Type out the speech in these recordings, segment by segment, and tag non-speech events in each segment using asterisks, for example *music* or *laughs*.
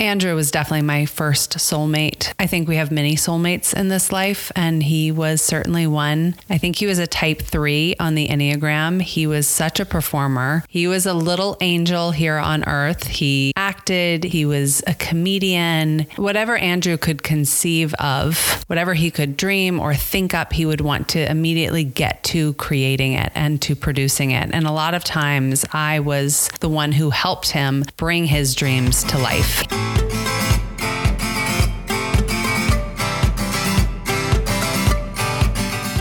Andrew was definitely my first soulmate. I think we have many soulmates in this life, and he was certainly one. I think he was a type three on the Enneagram. He was such a performer. He was a little angel here on earth. He acted, he was a comedian. Whatever Andrew could conceive of, whatever he could dream or think up, he would want to immediately get to creating it and to producing it. And a lot of times I was the one who helped him bring his dreams to life.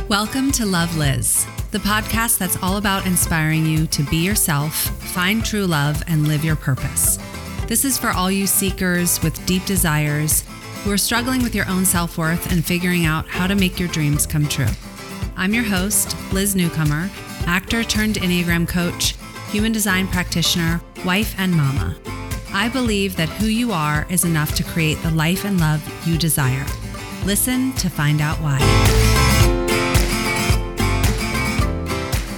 Welcome to Love Liz, the podcast that's all about inspiring you to be yourself, find true love, and live your purpose. This is for all you seekers with deep desires who are struggling with your own self worth and figuring out how to make your dreams come true. I'm your host, Liz Newcomer, actor turned Enneagram coach, human design practitioner, wife, and mama. I believe that who you are is enough to create the life and love you desire. Listen to find out why.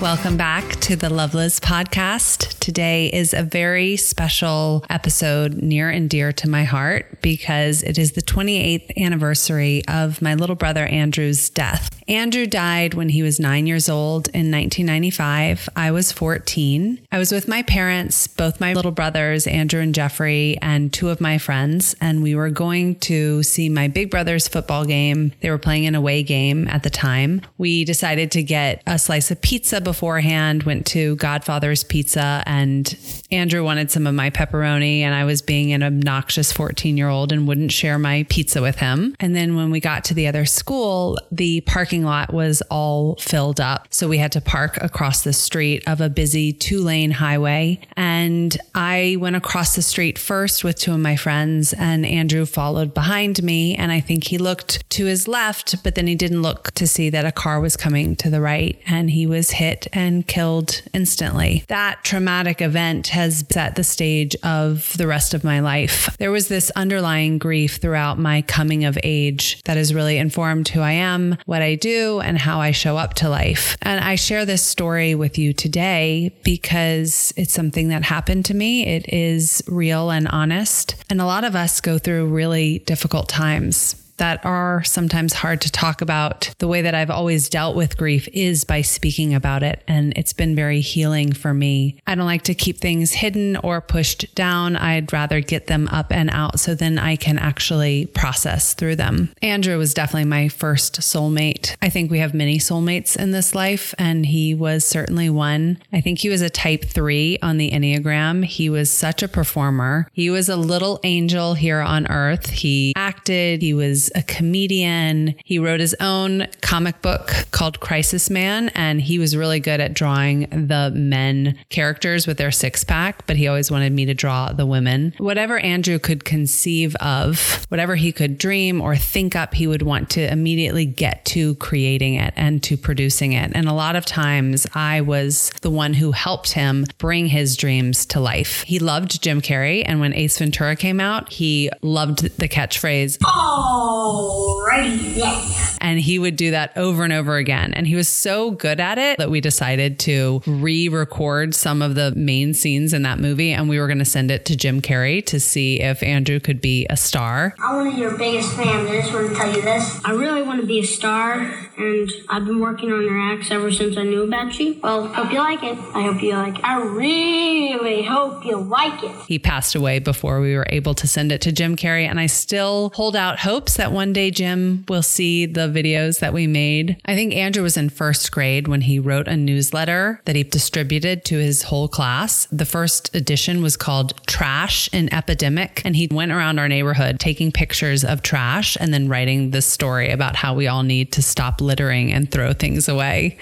Welcome back to the Love Liz podcast. Today is a very special episode near and dear to my heart because it is the 28th anniversary of my little brother Andrew's death. Andrew died when he was nine years old in 1995. I was 14. I was with my parents, both my little brothers, Andrew and Jeffrey, and two of my friends, and we were going to see my big brother's football game. They were playing an away game at the time. We decided to get a slice of pizza beforehand, went to Godfather's Pizza, and Andrew wanted some of my pepperoni, and I was being an obnoxious 14 year old and wouldn't share my pizza with him. And then when we got to the other school, the parking parking lot was all filled up. So we had to park across the street of a busy two lane highway. And I went across the street first with two of my friends, and Andrew followed behind me. And I think he looked to his left, but then he didn't look to see that a car was coming to the right, and he was hit and killed instantly. That traumatic event has set the stage of the rest of my life. There was this underlying grief throughout my coming of age that has really informed who I am, what I do do and how I show up to life. And I share this story with you today because it's something that happened to me. It is real and honest. And a lot of us go through really difficult times that are sometimes hard to talk about. The way that I've always dealt with grief is by speaking about it, and it's been very healing for me. I don't like to keep things hidden or pushed down. I'd rather get them up and out so then I can actually process through them. Andrew was definitely my first soulmate. I think we have many soulmates in this life, and he was certainly one. I think he was a type three on the Enneagram. He was such a performer. He was a little angel here on earth. He acted, he was a comedian. He wrote his own comic book called Crisis Man, and he was really good at drawing the men characters with their six pack, but he always wanted me to draw the women. Whatever Andrew could conceive of, whatever he could dream or think up, he would want to immediately get to creating it and to producing it. And a lot of times I was the one who helped him bring his dreams to life. He loved Jim Carrey, and when Ace Ventura came out, he loved the catchphrase, Oh, Alrighty then. And he would do that over and over again. And he was so good at it that we decided to re record some of the main scenes in that movie. And we were going to send it to Jim Carrey to see if Andrew could be a star. I'm one of your biggest fans. I just want to tell you this. I really want to be a star. And I've been working on your acts ever since I knew about you. Well, hope you like it. I hope you like it. I really hope you like it. He passed away before we were able to send it to Jim Carrey. And I still hold out hopes that one day Jim will see the videos that we made. I think Andrew was in first grade when he wrote a newsletter that he distributed to his whole class. The first edition was called Trash and Epidemic. And he went around our neighborhood taking pictures of trash and then writing this story about how we all need to stop littering and throw things away.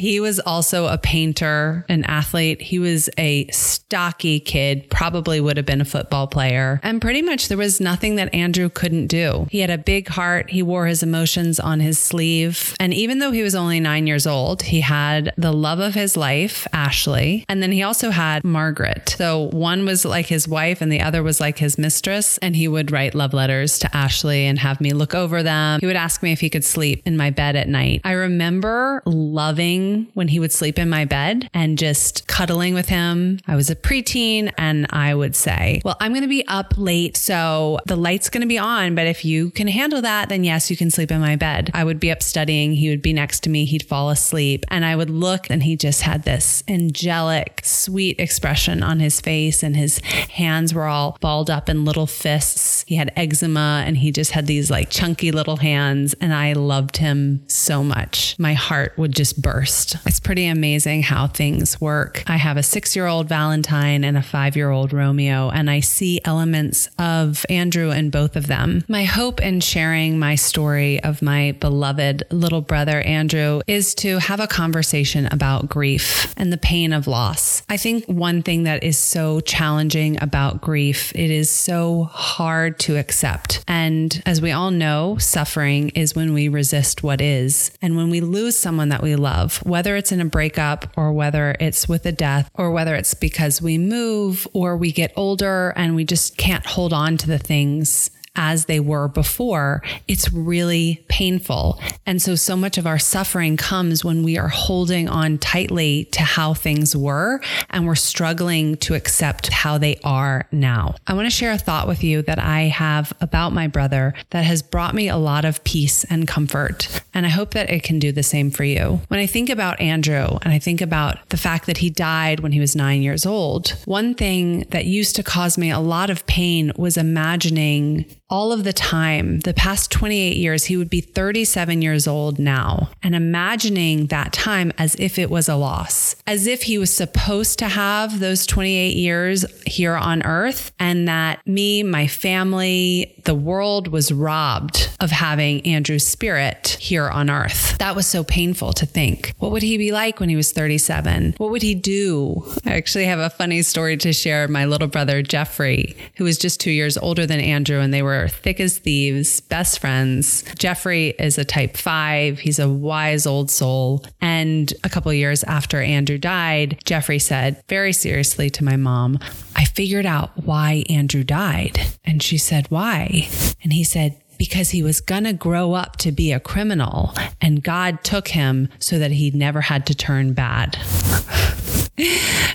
he was also a painter, an athlete. He was a stocky kid, probably would have been a football player. And pretty much there was nothing that Andrew couldn't do. He had a big heart. He wore his emotions on his sleeve. And even though he was only nine years old, he had the love of his life, Ashley. And then he also had Margaret. So one was like his wife and the other was like his mistress. And he would write love letters to Ashley and have me look over them. He would ask me if he could sleep in my bed at night. I remember loving when he would sleep in my bed and just cuddling with him. I was a preteen and I would say, Well, I'm going to be up late. So the light's going to be on. But if you can handle that, then yes, you can sleep in my bed. I would be up studying. He would be next to me. He'd fall asleep. And I would look and he just had this angelic, sweet expression on his face. And his hands were all balled up in little fists. He had eczema and he just had these like chunky little hands. And I loved him so much. My heart would just burst. It's pretty amazing how things work. I have a six year old Valentine and a five year old Romeo, and I see elements of Andrew in both of them. My hope in sharing my story of my beloved little brother, Andrew, is to have a conversation about grief and the pain of loss. I think one thing that is so challenging about grief, it is so hard to accept. And as we all know, suffering is when we resist what is. And when we lose someone that we love, whether it's in a breakup or whether it's with a death or whether it's because we move or we get older and we just can't hold on to the things as they were before, it's really painful. And so, so much of our suffering comes when we are holding on tightly to how things were and we're struggling to accept how they are now. I want to share a thought with you that I have about my brother that has brought me a lot of peace and comfort. And I hope that it can do the same for you. When I think about Andrew and I think about the fact that he died when he was nine years old, one thing that used to cause me a lot of pain was imagining all of the time, the past 28 years, he would be 37 years old now, and imagining that time as if it was a loss, as if he was supposed to have those 28 years here on earth, and that me, my family, the world was robbed of having Andrew's spirit here on earth. That was so painful to think. What would he be like when he was 37? What would he do? I actually have a funny story to share. My little brother, Jeffrey, who was just two years older than Andrew, and they were thick as thieves, best friends. Jeffrey is a type five. He's a wise old soul. And a couple years after Andrew died, Jeffrey said very seriously to my mom, I figured out why Andrew died. And she said, Why? And he said, because he was going to grow up to be a criminal and God took him so that he never had to turn bad.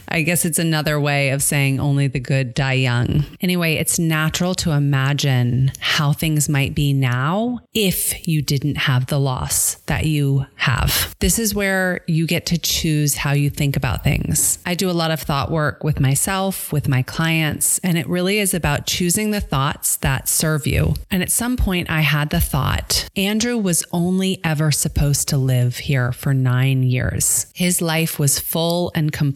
I guess it's another way of saying only the good die young. Anyway, it's natural to imagine how things might be now if you didn't have the loss that you have. This is where you get to choose how you think about things. I do a lot of thought work with myself, with my clients, and it really is about choosing the thoughts that serve you. And at some point, I had the thought Andrew was only ever supposed to live here for nine years. His life was full and complete,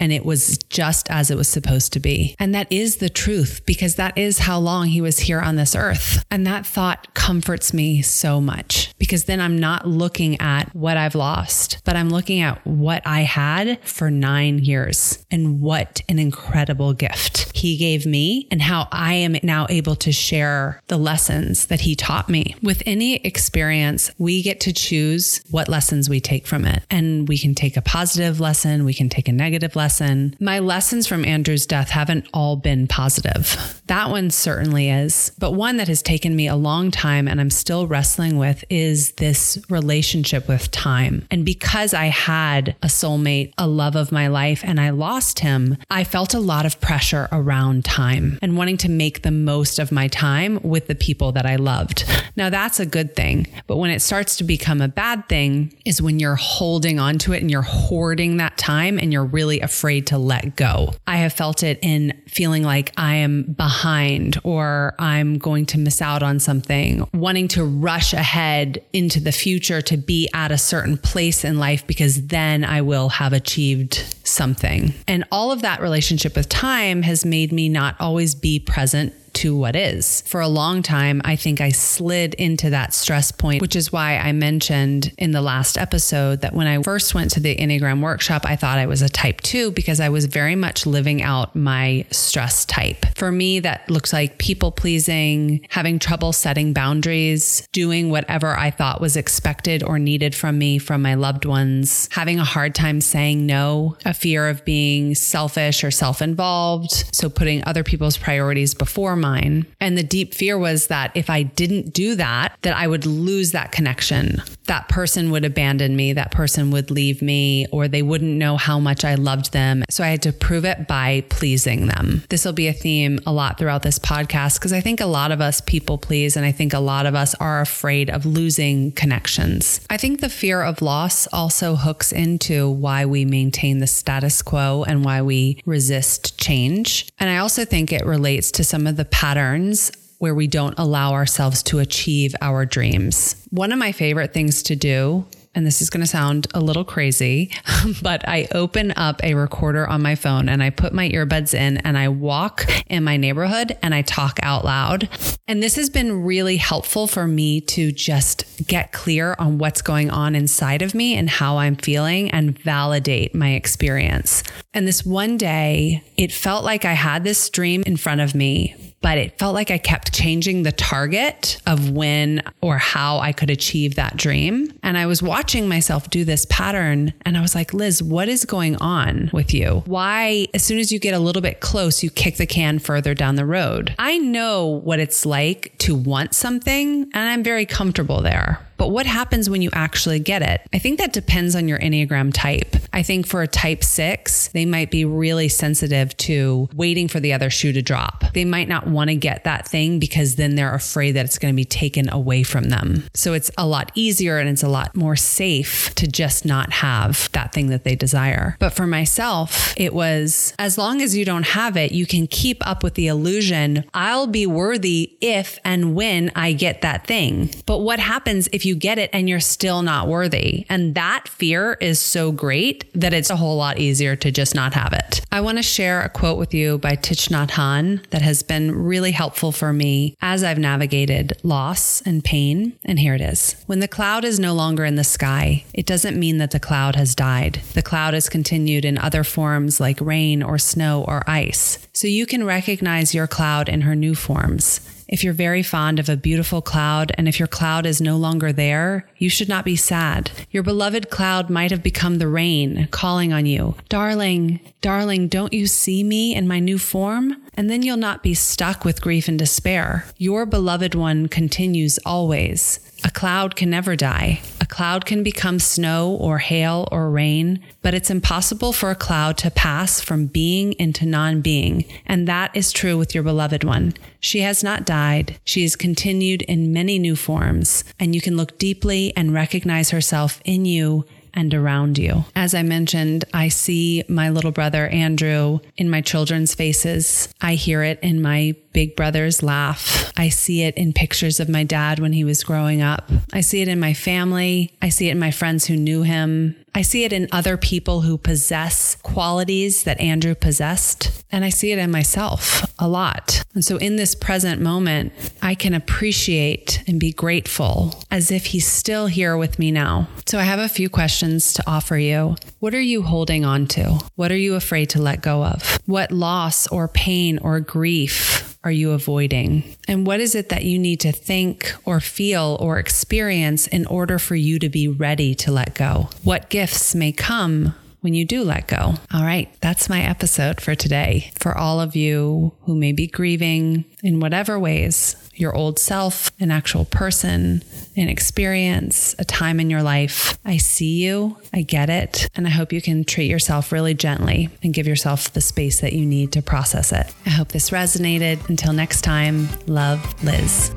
and it was just as it was supposed to be. And that is the truth because that is how long he was here on this earth. And that thought comforts me so much because then I'm not looking at what I've lost, but I'm looking at what I had for nine years and what an incredible gift he gave me and how I am now able to share the lessons that he taught me. With any experience, we get to choose what lessons we take from it. And we can take a positive lesson, we can take a negative lesson. My lessons from Andrew's death haven't all been positive. That one certainly is. But one that has taken me a long time and I'm still wrestling with is this relationship with time. And because I had a soulmate, a love of my life, and I lost him, I felt a lot of pressure around time and wanting to make the most of my time with the people that I loved. Now, that's a good thing. But when it starts to become a bad thing, is when you're holding on to it and you're hoarding that time and you're really afraid to let go. I have felt it in feeling like I am behind or I'm going to miss out on something, wanting to rush ahead into the future to be at a certain place in life because then I will have achieved something. And all of that relationship with time has made me not always be present to what is. For a long time, I think I slid into that stress point, which is why I mentioned in the last episode that when I first went to the Enneagram workshop, I thought I was a type two because I was very much living out my stress type. For me, that looks like people pleasing, having trouble setting boundaries, doing whatever I thought was expected or needed from me from my loved ones, having a hard time saying no, a fear of being selfish or self involved. So putting other people's priorities before mine mine. And the deep fear was that if I didn't do that, that I would lose that connection. That person would abandon me, that person would leave me, or they wouldn't know how much I loved them. So I had to prove it by pleasing them. This will be a theme a lot throughout this podcast because I think a lot of us people please, and I think a lot of us are afraid of losing connections. I think the fear of loss also hooks into why we maintain the status quo and why we resist change. And I also think it relates to some of the patterns where we don't allow ourselves to achieve our dreams. One of my favorite things to do and this is going to sound a little crazy, *laughs* but I open up a recorder on my phone and I put my earbuds in and I walk in my neighborhood and I talk out loud. And this has been really helpful for me to just get clear on what's going on inside of me and how I'm feeling and validate my experience. And this one day, it felt like I had this dream in front of me, but it felt like I kept changing the target of when or how I could achieve that dream. And I was watching myself do this pattern and I was like, Liz, what is going on with you? Why, as soon as you get a little bit close, you kick the can further down the road? I know what it's like to want something and I'm very comfortable there. But what happens when you actually get it? I think that depends on your Enneagram type. I think for a type six, they might be really sensitive to waiting for the other shoe to drop. They might not want to get that thing because then they're afraid that it's going to be taken away from them. So it's a lot easier and it's a lot more safe to just not have that thing that they desire. But for myself, it was as long as you don't have it, you can keep up with the illusion I'll be worthy if and when I get that thing. But what happens if you get it and you're still not worthy? And that fear is so great that it's a whole lot easier to just not have it. I want to share a quote with you by Thich Nhat Hanh that has been really helpful for me as I've navigated loss and pain. And here it is. When the cloud is no longer in the sky, it doesn't mean that the cloud has died. The cloud has continued in other forms like rain or snow or ice. So you can recognize your cloud in her new forms. If you're very fond of a beautiful cloud and if your cloud is no longer there, you should not be sad. Your beloved cloud might have become the rain calling on you. Darling, darling, don't you see me in my new form? And then you'll not be stuck with grief and despair. Your beloved one continues always. A cloud can never die. Cloud can become snow or hail or rain, but it's impossible for a cloud to pass from being into non being. And that is true with your beloved one. She has not died. She has continued in many new forms, and you can look deeply and recognize herself in you and around you. As I mentioned, I see my little brother Andrew in my children's faces. I hear it in my big brother's laugh. I see it in pictures of my dad when he was growing up. I see it in my family. I see it in my friends who knew him. I see it in other people who possess qualities that Andrew possessed. And I see it in myself a lot. And so in this present moment, I can appreciate and be grateful as if he's still here with me now. So I have a few questions to offer you. What are you holding on to? What are you afraid to let go of? What loss or pain or grief are you avoiding? And what is it that you need to think or feel or experience in order for you to be ready to let go? What gifts may come when you do let go. All right, that's my episode for today. For all of you who may be grieving in whatever ways, your old self, an actual person, an experience, a time in your life. I see you, I get it, and I hope you can treat yourself really gently and give yourself the space that you need to process it. I hope this resonated. Until next time, love, Liz.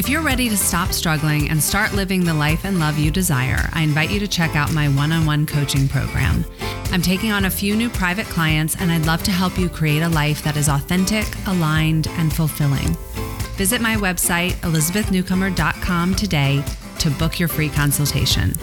If you're ready to stop struggling and start living the life and love you desire, I invite you to check out my one on one coaching program. I'm taking on a few new private clients, and I'd love to help you create a life that is authentic, aligned, and fulfilling. Visit my website, elizabethnewcomer.com, today to book your free consultation.